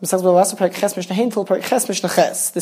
This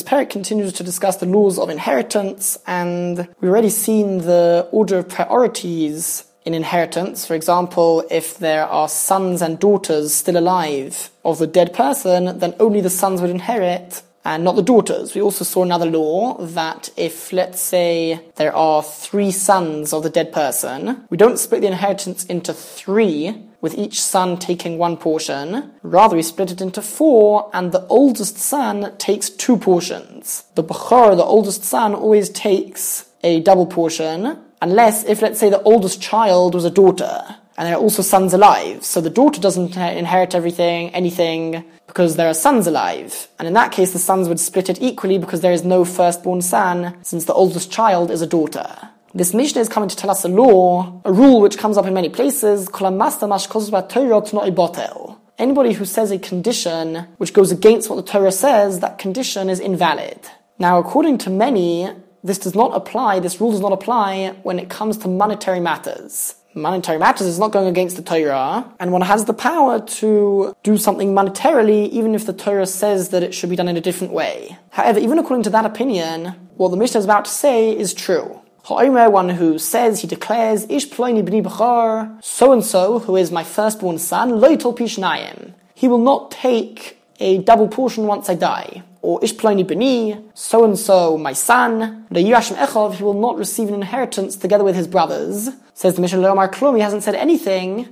parak continues to discuss the laws of inheritance, and we've already seen the order of priorities in inheritance. For example, if there are sons and daughters still alive of the dead person, then only the sons would inherit and not the daughters. We also saw another law that if, let's say, there are three sons of the dead person, we don't split the inheritance into three, with each son taking one portion. Rather, we split it into four, and the oldest son takes two portions. The Bachar, the oldest son, always takes a double portion, unless if, let's say, the oldest child was a daughter, and there are also sons alive. So the daughter doesn't inherit everything, anything, because there are sons alive. And in that case, the sons would split it equally because there is no firstborn son, since the oldest child is a daughter. This Mishnah is coming to tell us a law, a rule which comes up in many places. Anybody who says a condition which goes against what the Torah says, that condition is invalid. Now, according to many, this does not apply, this rule does not apply when it comes to monetary matters monetary matters is not going against the Torah, and one has the power to do something monetarily, even if the Torah says that it should be done in a different way. However, even according to that opinion, what the Mishnah is about to say is true. One who says, he declares, Ish ploni b'ni b'char, so and so, who is my firstborn son, loitel pishnayim. He will not take a double portion once I die or Ish Ploni Beni, so and so, my son, the Yirashim Echov, he will not receive an inheritance together with his brothers. Says the Mishnah Leomar Klum, he hasn't said anything.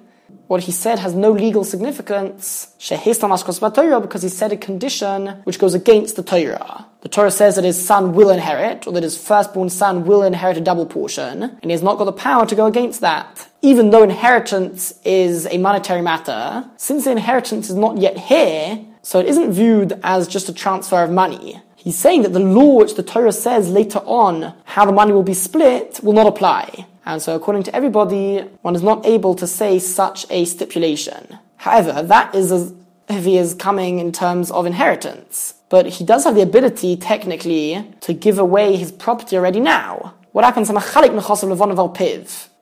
What he said has no legal significance. Because he said a condition which goes against the Torah. The Torah says that his son will inherit, or that his firstborn son will inherit a double portion, and he has not got the power to go against that. Even though inheritance is a monetary matter, since the inheritance is not yet here, so it isn't viewed as just a transfer of money. He's saying that the law which the Torah says later on how the money will be split will not apply. And so according to everybody, one is not able to say such a stipulation. However, that is as if he is coming in terms of inheritance. But he does have the ability, technically, to give away his property already now. What happens?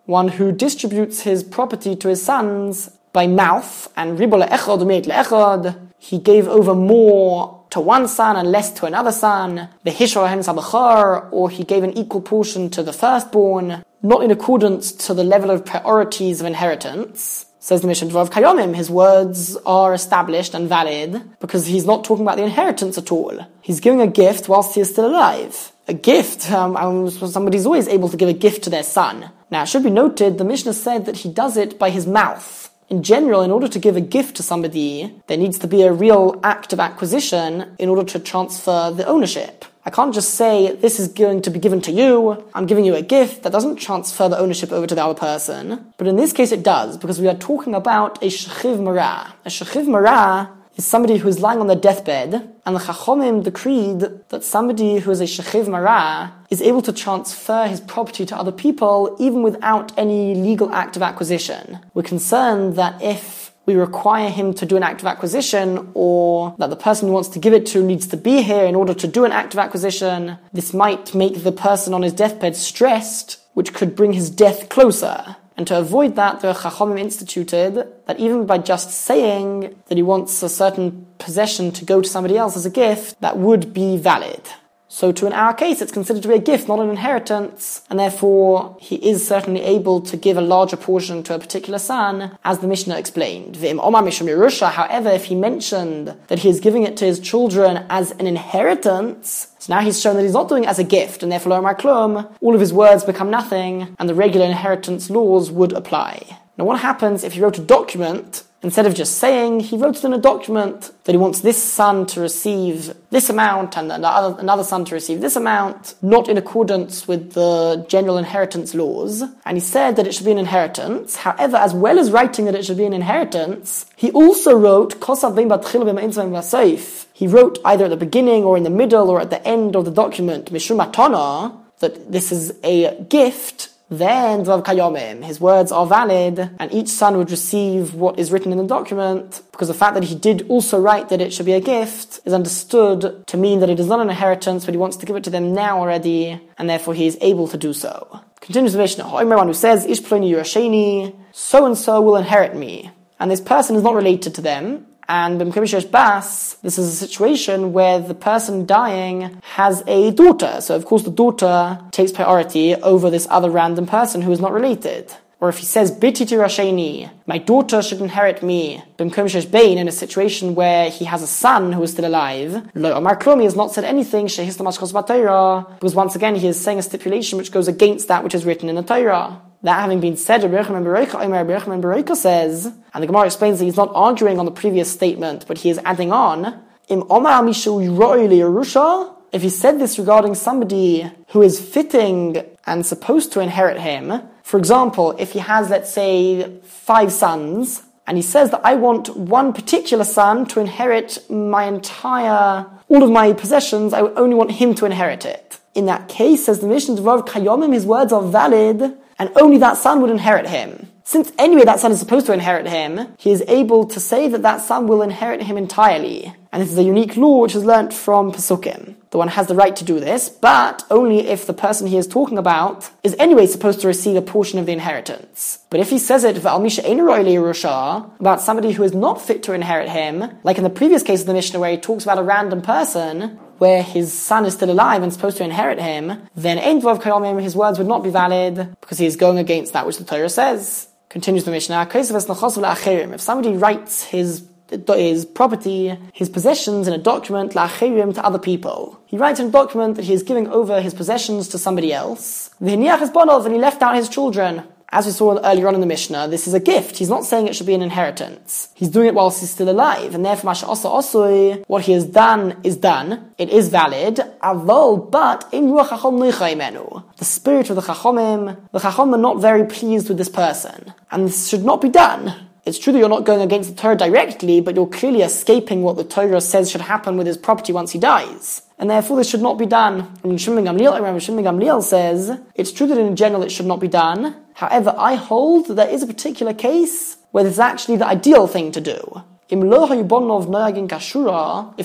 One who distributes his property to his sons by mouth and ribole echod echod he gave over more to one son and less to another son, the Hishor Sabachar, or he gave an equal portion to the firstborn, not in accordance to the level of priorities of inheritance. Says the Mishnah of Kayomim, his words are established and valid because he's not talking about the inheritance at all. He's giving a gift whilst he is still alive. A gift, um, somebody's always able to give a gift to their son. Now, it should be noted, the Mishnah said that he does it by his mouth in general, in order to give a gift to somebody, there needs to be a real act of acquisition in order to transfer the ownership. I can't just say, this is going to be given to you, I'm giving you a gift, that doesn't transfer the ownership over to the other person. But in this case it does, because we are talking about a shechiv marah. A shechiv marah is somebody who is lying on their deathbed, and the Chachomim decreed that somebody who is a Shechiv Marah is able to transfer his property to other people even without any legal act of acquisition. We're concerned that if we require him to do an act of acquisition or that the person who wants to give it to needs to be here in order to do an act of acquisition, this might make the person on his deathbed stressed, which could bring his death closer. And to avoid that, the Chachamim instituted that even by just saying that he wants a certain possession to go to somebody else as a gift, that would be valid. So to in our case, it's considered to be a gift, not an inheritance, and therefore he is certainly able to give a larger portion to a particular son, as the Mishnah explained. However, if he mentioned that he is giving it to his children as an inheritance, so now he's shown that he's not doing it as a gift, and therefore all of his words become nothing, and the regular inheritance laws would apply. Now what happens if he wrote a document Instead of just saying, he wrote it in a document that he wants this son to receive this amount and another, another son to receive this amount, not in accordance with the general inheritance laws. And he said that it should be an inheritance. However, as well as writing that it should be an inheritance, he also wrote, he wrote either at the beginning or in the middle or at the end of the document, that this is a gift then Dvav Kayomim, his words are valid, and each son would receive what is written in the document, because the fact that he did also write that it should be a gift is understood to mean that it is not an inheritance, but he wants to give it to them now already, and therefore he is able to do so. Continues the Mishnah, one who says, Ish Ploni Yurasheni, so and so will inherit me. And this person is not related to them, And Bimkamishesh Bas, this is a situation where the person dying has a daughter. So of course the daughter takes priority over this other random person who is not related. Or if he says, Rasheni, my daughter should inherit me, Bimkomshesh Bain, in a situation where he has a son who is still alive, Lo Omar Klomi has not said anything, because once again he is saying a stipulation which goes against that which is written in the Torah. That having been said, Rabbi says, and the Gemara explains that he's not arguing on the previous statement, but he is adding on, if he said this regarding somebody who is fitting and supposed to inherit him, for example, if he has, let's say, five sons, and he says that I want one particular son to inherit my entire, all of my possessions, I only want him to inherit it. In that case, says the Mishnah Rav Kayomim, his words are valid, and only that son would inherit him. Since anyway that son is supposed to inherit him, he is able to say that that son will inherit him entirely. And this is a unique law which is learnt from Pesukim. The one has the right to do this, but only if the person he is talking about is anyway supposed to receive a portion of the inheritance. But if he says it about somebody who is not fit to inherit him, like in the previous case of the Mishnah where he talks about a random person, where his son is still alive and supposed to inherit him, then his words would not be valid because he is going against that which the Torah says. Continues the Mishnah, if somebody writes his his property, his possessions in a document la'achirim, to other people. He writes in a document that he is giving over his possessions to somebody else. And he left out his children. As we saw earlier on in the Mishnah, this is a gift. He's not saying it should be an inheritance. He's doing it whilst he's still alive, and therefore what he has done is done. It is valid, avol, but in the spirit of the chachomim, the chachomim are not very pleased with this person, and this should not be done. It's true that you're not going against the Torah directly, but you're clearly escaping what the Torah says should happen with his property once he dies and therefore this should not be done. Rabbi Shimon Gamliel says, it's true that in general it should not be done. However, I hold that there is a particular case where this is actually the ideal thing to do. If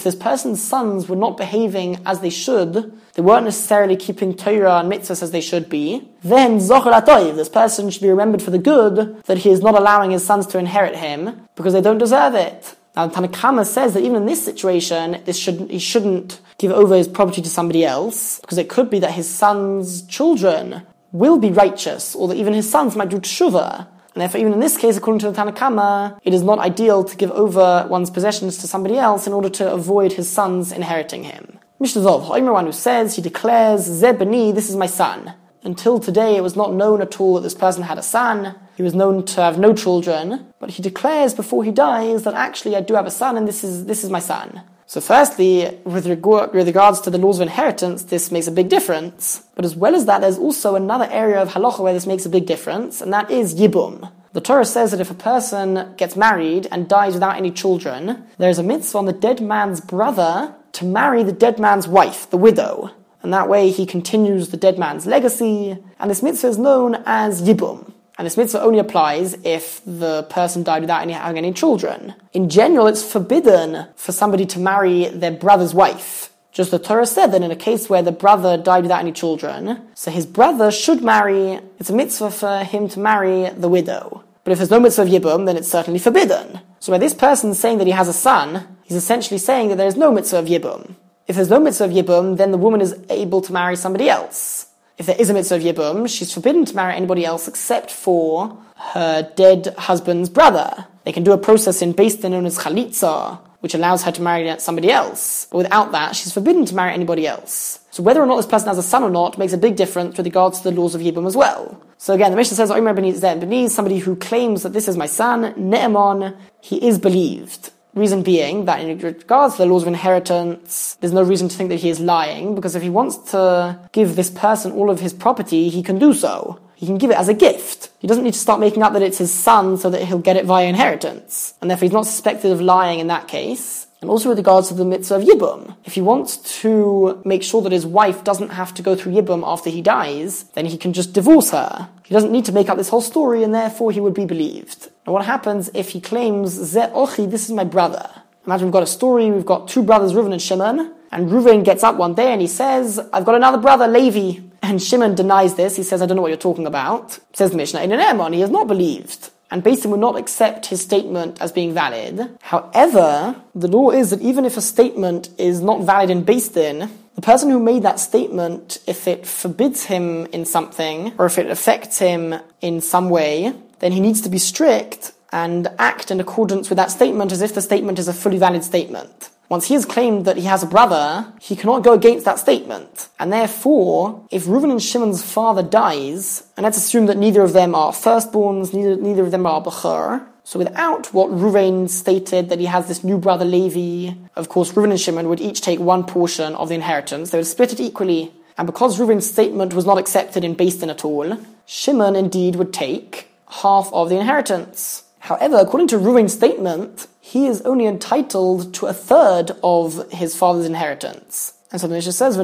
this person's sons were not behaving as they should, they weren't necessarily keeping Torah and mitzvahs as they should be, then this person should be remembered for the good that he is not allowing his sons to inherit him because they don't deserve it. Now, Tanakama says that even in this situation, this should, he shouldn't give over his property to somebody else, because it could be that his son's children will be righteous, or that even his sons might do tshuva. And therefore, even in this case, according to the Tanakama, it is not ideal to give over one's possessions to somebody else in order to avoid his sons inheriting him. Mishnah Zov, one who says, he declares, Zebani, this is my son. Until today, it was not known at all that this person had a son. He was known to have no children, but he declares before he dies that actually I do have a son and this is, this is my son. So firstly, with, regard, with regards to the laws of inheritance, this makes a big difference. But as well as that, there's also another area of halacha where this makes a big difference, and that is yibum. The Torah says that if a person gets married and dies without any children, there is a mitzvah on the dead man's brother to marry the dead man's wife, the widow. And that way he continues the dead man's legacy, and this mitzvah is known as yibum. And this mitzvah only applies if the person died without any, having any children. In general, it's forbidden for somebody to marry their brother's wife. Just the Torah said that in a case where the brother died without any children, so his brother should marry, it's a mitzvah for him to marry the widow. But if there's no mitzvah of Yibum, then it's certainly forbidden. So by this person saying that he has a son, he's essentially saying that there is no mitzvah of Yibum. If there's no mitzvah of Yibum, then the woman is able to marry somebody else if there is a mitzvah of Yibum, she's forbidden to marry anybody else except for her dead husband's brother. They can do a process in Beis known as Chalitza, which allows her to marry somebody else. But without that, she's forbidden to marry anybody else. So whether or not this person has a son or not makes a big difference with regards to the laws of Yibum as well. So again, the Mishnah says, Omer Beniz, somebody who claims that this is my son, Ne'emon, he is believed. Reason being that in regards to the laws of inheritance, there's no reason to think that he is lying, because if he wants to give this person all of his property, he can do so. He can give it as a gift. He doesn't need to start making up that it's his son so that he'll get it via inheritance. And therefore he's not suspected of lying in that case. And also with regards to the mitzvah of Yibum. If he wants to make sure that his wife doesn't have to go through Yibum after he dies, then he can just divorce her. He doesn't need to make up this whole story and therefore he would be believed. What happens if he claims, Ze Ochi, this is my brother? Imagine we've got a story, we've got two brothers, Reuven and Shimon, and Reuven gets up one day and he says, I've got another brother, Levi. And Shimon denies this. He says, I don't know what you're talking about. Says the Mishnah, in an Emon, he is not believed. and Beis Din would not accept his statement as being valid. However, the law is that even if a statement is not valid in Beis Din, the person who made that statement, if it forbids him in something, or if it affects him in some way, then he needs to be strict and act in accordance with that statement as if the statement is a fully valid statement. Once he has claimed that he has a brother, he cannot go against that statement. And therefore, if Reuven and Shimon's father dies, and let's assume that neither of them are firstborns, neither, neither of them are Bechor, so without what Reuven stated that he has this new brother Levi, of course Reuven and Shimon would each take one portion of the inheritance. They would split it equally. And because Reuven's statement was not accepted in Beis Din at all, Shimon indeed would take half of the inheritance. However, according to Reuven's statement, he is only entitled to a third of his father's inheritance. And so the Mishnah says,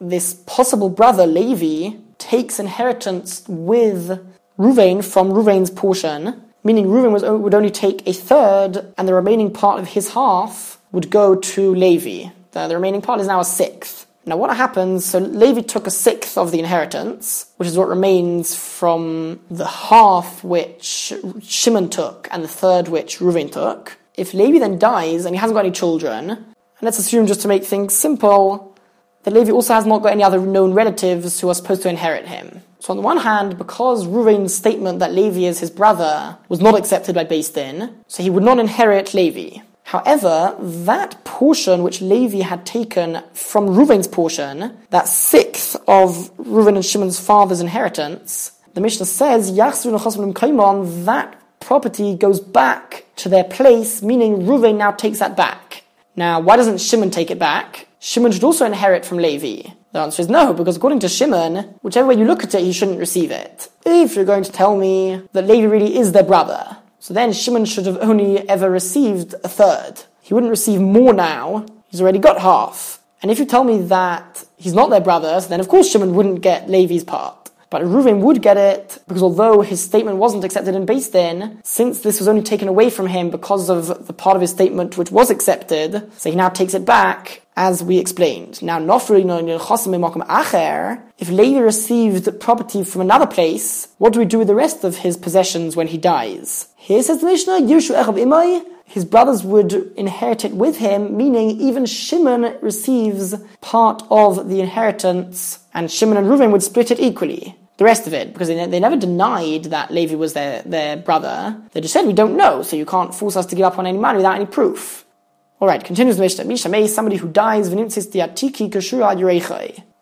this possible brother, Levi, takes inheritance with Reuven from Reuven's portion, meaning Reuven would only take a third, and the remaining part of his half would go to Levi. The, the remaining part is now a sixth. Now, what happens? So, Levi took a sixth of the inheritance, which is what remains from the half which Shimon took and the third which Reuven took. If Levi then dies and he hasn't got any children, and let's assume just to make things simple, that Levi also has not got any other known relatives who are supposed to inherit him. So on the one hand, because Reuven's statement that Levi is his brother was not accepted by Din, so he would not inherit Levi. However, that portion which Levi had taken from Reuven's portion, that sixth of Reuven and Shimon's father's inheritance, the Mishnah says, that property goes back to their place, meaning Reuven now takes that back. Now, why doesn't Shimon take it back? Shimon should also inherit from Levi. The answer is no, because according to Shimon, whichever way you look at it, he shouldn't receive it. If you're going to tell me that Levi really is their brother, so then Shimon should have only ever received a third. He wouldn't receive more now. He's already got half. And if you tell me that he's not their brother, then of course Shimon wouldn't get Levi's part. But Reuven would get it because although his statement wasn't accepted in Beis Din, since this was only taken away from him because of the part of his statement which was accepted, so he now takes it back, as we explained. Now, if Levi received property from another place, what do we do with the rest of his possessions when he dies? Here says the Mishnah, his brothers would inherit it with him, meaning even Shimon receives part of the inheritance, and Shimon and Reuven would split it equally. The rest of it, because they, they never denied that Levi was their, their brother. They just said, we don't know, so you can't force us to give up on any money without any proof. Alright, continues the Mishnah. May somebody who dies,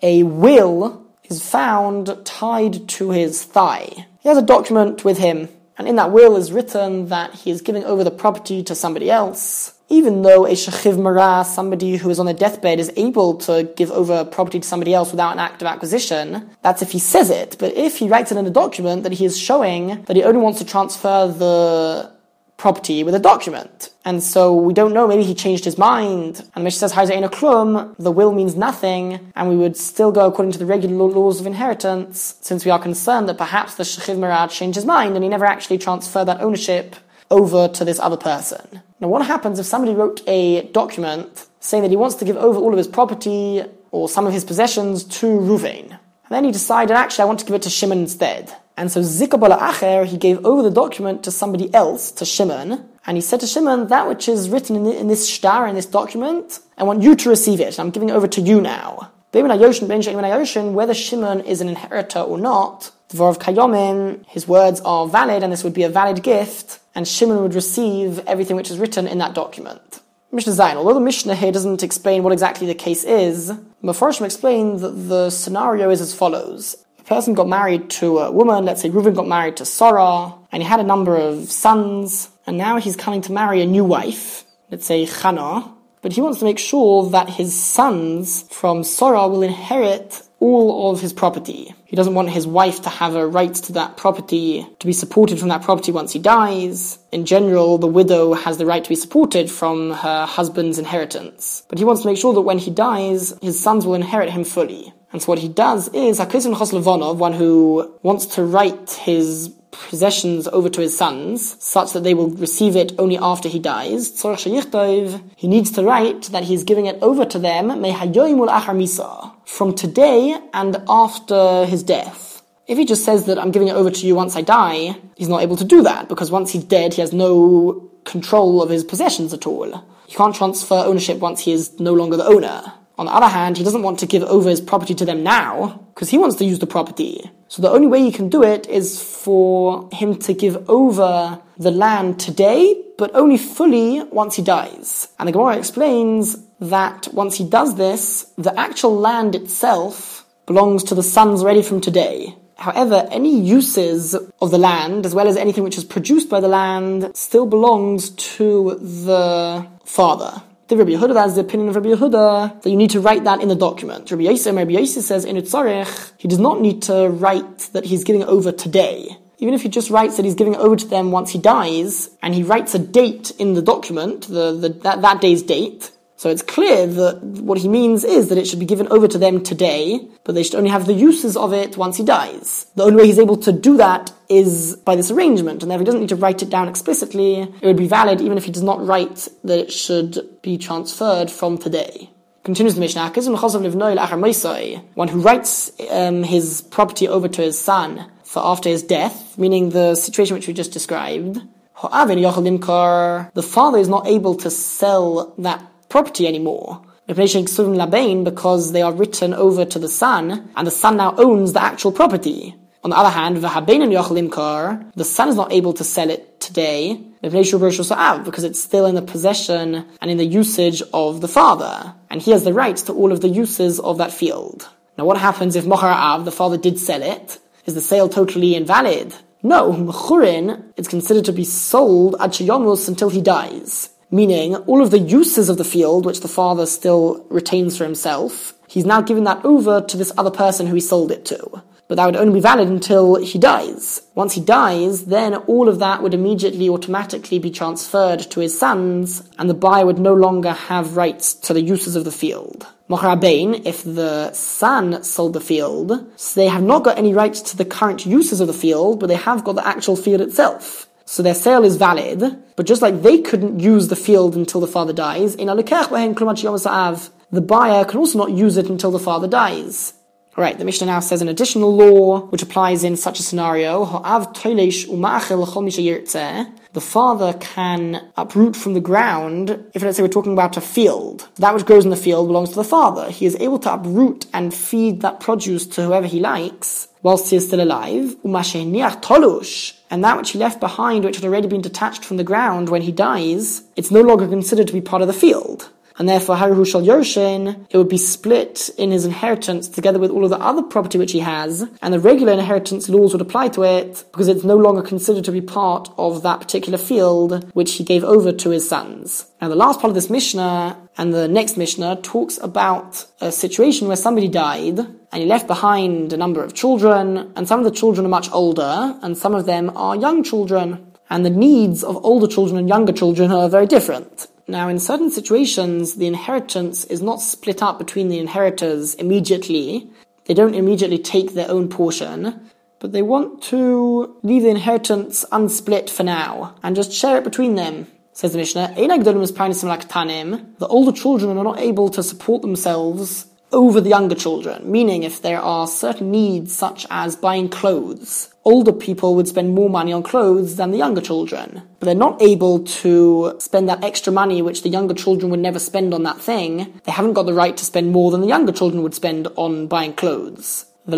a will is found tied to his thigh. He has a document with him and in that will is written that he is giving over the property to somebody else. Even though a shachiv mara, somebody who is on a deathbed, is able to give over property to somebody else without an act of acquisition, that's if he says it. But if he writes it in a document that he is showing that he only wants to transfer the property with a document. And so we don't know, maybe he changed his mind. And Mishnah says, Hazaina klum, the will means nothing, and we would still go according to the regular laws of inheritance, since we are concerned that perhaps the Shechiv Marad changed his mind and he never actually transferred that ownership over to this other person. Now what happens if somebody wrote a document saying that he wants to give over all of his property or some of his possessions to Reuven? And then he decided, actually, I want to give it to Shimon instead. And so Zikabala Acher, he gave over the document to somebody else, to Shimon, and he said to Shimon, that which is written in, this star, in this document, I want you to receive it. I'm giving it over to you now. Whether Shimon is an inheritor or not, Dvorov Kayomin, his words are valid, and this would be a valid gift, and Shimon would receive everything which is written in that document. Mishnah Zayin, although the Mishnah here doesn't explain what exactly the case is, Mefarshim explains that the scenario is as follows person got married to a woman, let's say Reuven got married to Sarah, and he had a number of sons, and now he's coming to marry a new wife, let's say Chana, but he wants to make sure that his sons from Sarah will inherit all of his property. He doesn't want his wife to have a right to that property, to be supported from that property once he dies. In general, the widow has the right to be supported from her husband's inheritance. But he wants to make sure that when he dies, his sons will inherit him fully. And so what he does is, Hakisim Choslevonov, one who wants to write his possessions over to his sons, such that they will receive it only after he dies. He needs to write that he's giving it over to them from today and after his death. If he just says that I'm giving it over to you once I die, he's not able to do that because once he's dead, he has no control of his possessions at all. He can't transfer ownership once he is no longer the owner. On the other hand, he doesn't want to give over his property to them now because he wants to use the property. So the only way he can do it is for him to give over the land today, but only fully once he dies. And the Gemara explains that once he does this, the actual land itself belongs to the sons already from today. However, any uses of the land, as well as anything which is produced by the land, still belongs to the father. The Rabbi Yehuda, the opinion of Rabbi Yehuda, that you need to write that in the document. Rabbi Yosei, Rabbi Yosei says in Utzarech, he does not need to write that he's giving over today. Even if he just writes that he's giving over to them once he dies, and he writes a date in the document, the, the that, that day's date, so it's clear that what he means is that it should be given over to them today, but they should only have the uses of it once he dies. The only way he's able to do that is by this arrangement, and therefore he doesn't need to write it down explicitly. It would be valid even if he does not write that it should be transferred from today. Continues the Mishnah, one who writes um, his property over to his son for after his death, meaning the situation which we just described, the father is not able to sell that property anymore. Because they are written over to the son, and the son now owns the actual property. On the other hand, the son is not able to sell it today because it's still in the possession and in the usage of the father, and he has the rights to all of the uses of that field. Now, what happens if Mochar the father, did sell it? Is the sale totally invalid? No, Mechurin is considered to be sold ad until he dies meaning all of the uses of the field, which the father still retains for himself, he's now given that over to this other person who he sold it to. But that would only be valid until he dies. Once he dies, then all of that would immediately automatically be transferred to his sons, and the buyer would no longer have rights to the uses of the field. Mocharabain, if the son sold the field, so they have not got any rights to the current uses of the field, but they have got the actual field itself. So their sale is valid, but just like they couldn't use the field until the father dies, in the buyer can also not use it until the father dies. Right, the Mishnah now says an additional law which applies in such a scenario. The father can uproot from the ground, if let's say we're talking about a field. That which grows in the field belongs to the father. He is able to uproot and feed that produce to whoever he likes whilst he is still alive and that which he left behind, which had already been detached from the ground when he dies, it's no longer considered to be part of the field. And therefore, Haruhu Shal Yershin, it would be split in his inheritance together with all of the other property which he has, and the regular inheritance laws would apply to it because it's no longer considered to be part of that particular field which he gave over to his sons. Now, the last part of this Mishnah and the next Mishnah talks about a situation where somebody died and he left behind a number of children, and some of the children are much older, and some of them are young children. And the needs of older children and younger children are very different. Now, in certain situations, the inheritance is not split up between the inheritors immediately. They don't immediately take their own portion, but they want to leave the inheritance unsplit for now and just share it between them. Says the Mishnah, the older children are not able to support themselves over the younger children, meaning if there are certain needs such as buying clothes, older people would spend more money on clothes than the younger children. But they're not able to spend that extra money which the younger children would never spend on that thing. They haven't got the right to spend more than the younger children would spend on buying clothes. And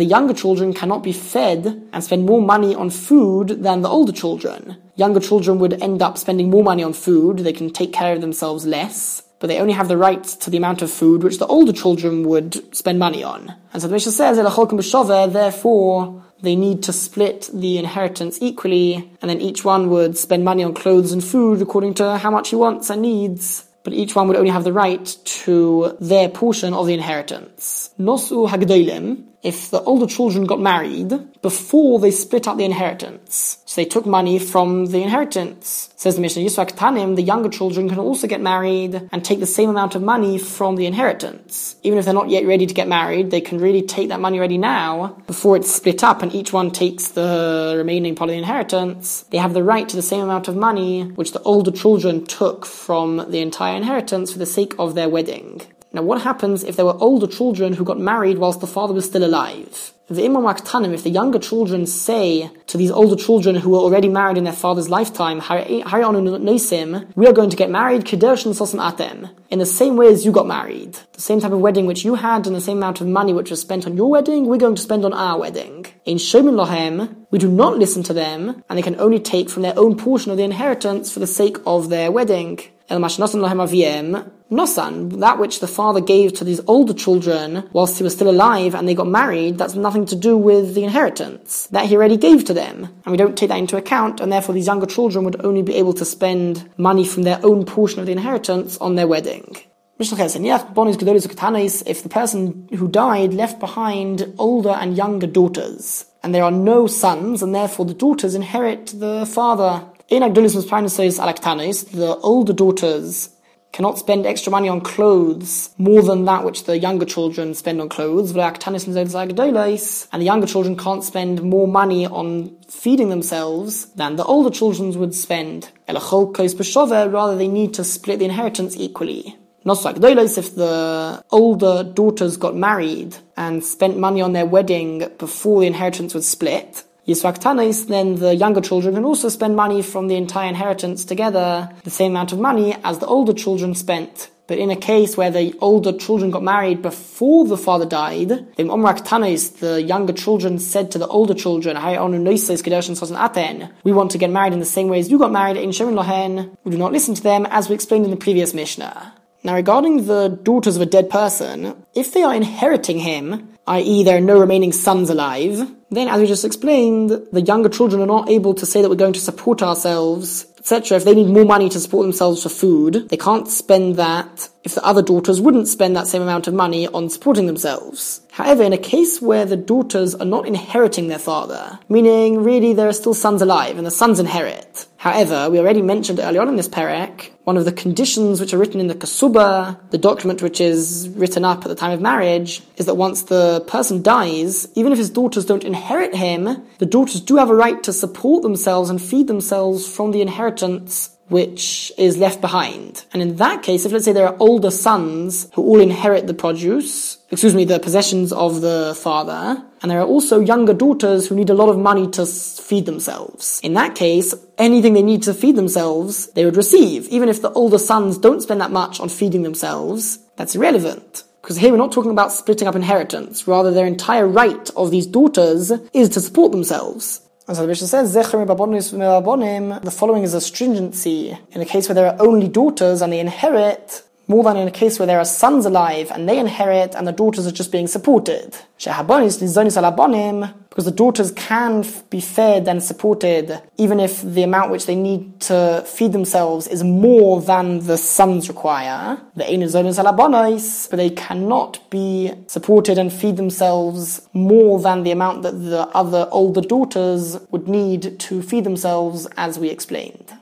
the younger children cannot be fed and spend more money on food than the older children. Younger children would end up spending more money on food, they can take care of themselves less but they only have the right to the amount of food which the older children would spend money on. And so the Mishnah says, therefore, they need to split the inheritance equally, and then each one would spend money on clothes and food according to how much he wants and needs. But each one would only have the right to their portion of the inheritance. Nosu hagdolim, if the older children got married before they split up the inheritance. So they took money from the inheritance. Says the Mishnah, Yisrak Tanim, the younger children can also get married and take the same amount of money from the inheritance. Even if they're not yet ready to get married, they can really take that money ready now before it's split up and each one takes the remaining part of the inheritance. They have the right to the same amount of money which the older children took from the entire inheritance for the sake of their wedding. Now, what happens if there were older children who got married whilst the father was still alive? The Imam Aktanim, if the younger children say to these older children who were already married in their father's lifetime, "Hari onu nusim, we are going to get married, in the same way as you got married. The same type of wedding which you had and the same amount of money which was spent on your wedding, we're going to spend on our wedding. In Shomin Lohem, we do not listen to them, and they can only take from their own portion of the inheritance for the sake of their wedding. El Mashnasan Lohem Aviem, Nosan, that which the father gave to these older children whilst he was still alive and they got married, that's nothing to do with the inheritance. That he already gave to them. And we don't take that into account, and therefore these younger children would only be able to spend money from their own portion of the inheritance on their wedding. If the person who died left behind older and younger daughters, and there are no sons, and therefore the daughters inherit the father. In Agdolis the older daughters cannot spend extra money on clothes more than that which the younger children spend on clothes. And the younger children can't spend more money on feeding themselves than the older children would spend. Rather, they need to split the inheritance equally. Not like if the older daughters got married and spent money on their wedding before the inheritance was split, Yisrak then the younger children can also spend money from the entire inheritance together, the same amount of money as the older children spent. But in a case where the older children got married before the father died, the younger children said to the older children, We want to get married in the same way as you got married in Shemin Lohen. We do not listen to them, as we explained in the previous Mishnah. Now, regarding the daughters of a dead person, if they are inheriting him, i.e., there are no remaining sons alive, then, as we just explained, the younger children are not able to say that we're going to support ourselves, etc. If they need more money to support themselves for food, they can't spend that if the other daughters wouldn't spend that same amount of money on supporting themselves. However, in a case where the daughters are not inheriting their father, meaning really there are still sons alive and the sons inherit. However, we already mentioned earlier on in this parak, one of the conditions which are written in the Kasuba, the document which is written up at the time of marriage, is that once the person dies, even if his daughters don't inherit him, the daughters do have a right to support themselves and feed themselves from the inheritance which is left behind. And in that case, if let's say there are older sons who all inherit the produce, excuse me, the possessions of the father, and there are also younger daughters who need a lot of money to feed themselves. In that case, anything they need to feed themselves, they would receive. Even if the older sons don't spend that much on feeding themselves, that's irrelevant. Because here we're not talking about splitting up inheritance, rather their entire right of these daughters is to support themselves. As the Mishnah says, the following is a stringency. In a case where there are only daughters and they inherit, more than in a case where there are sons alive and they inherit and the daughters are just being supported. Because the daughters can be fed and supported even if the amount which they need to feed themselves is more than the sons require. The but they cannot be supported and feed themselves more than the amount that the other older daughters would need to feed themselves as we explained.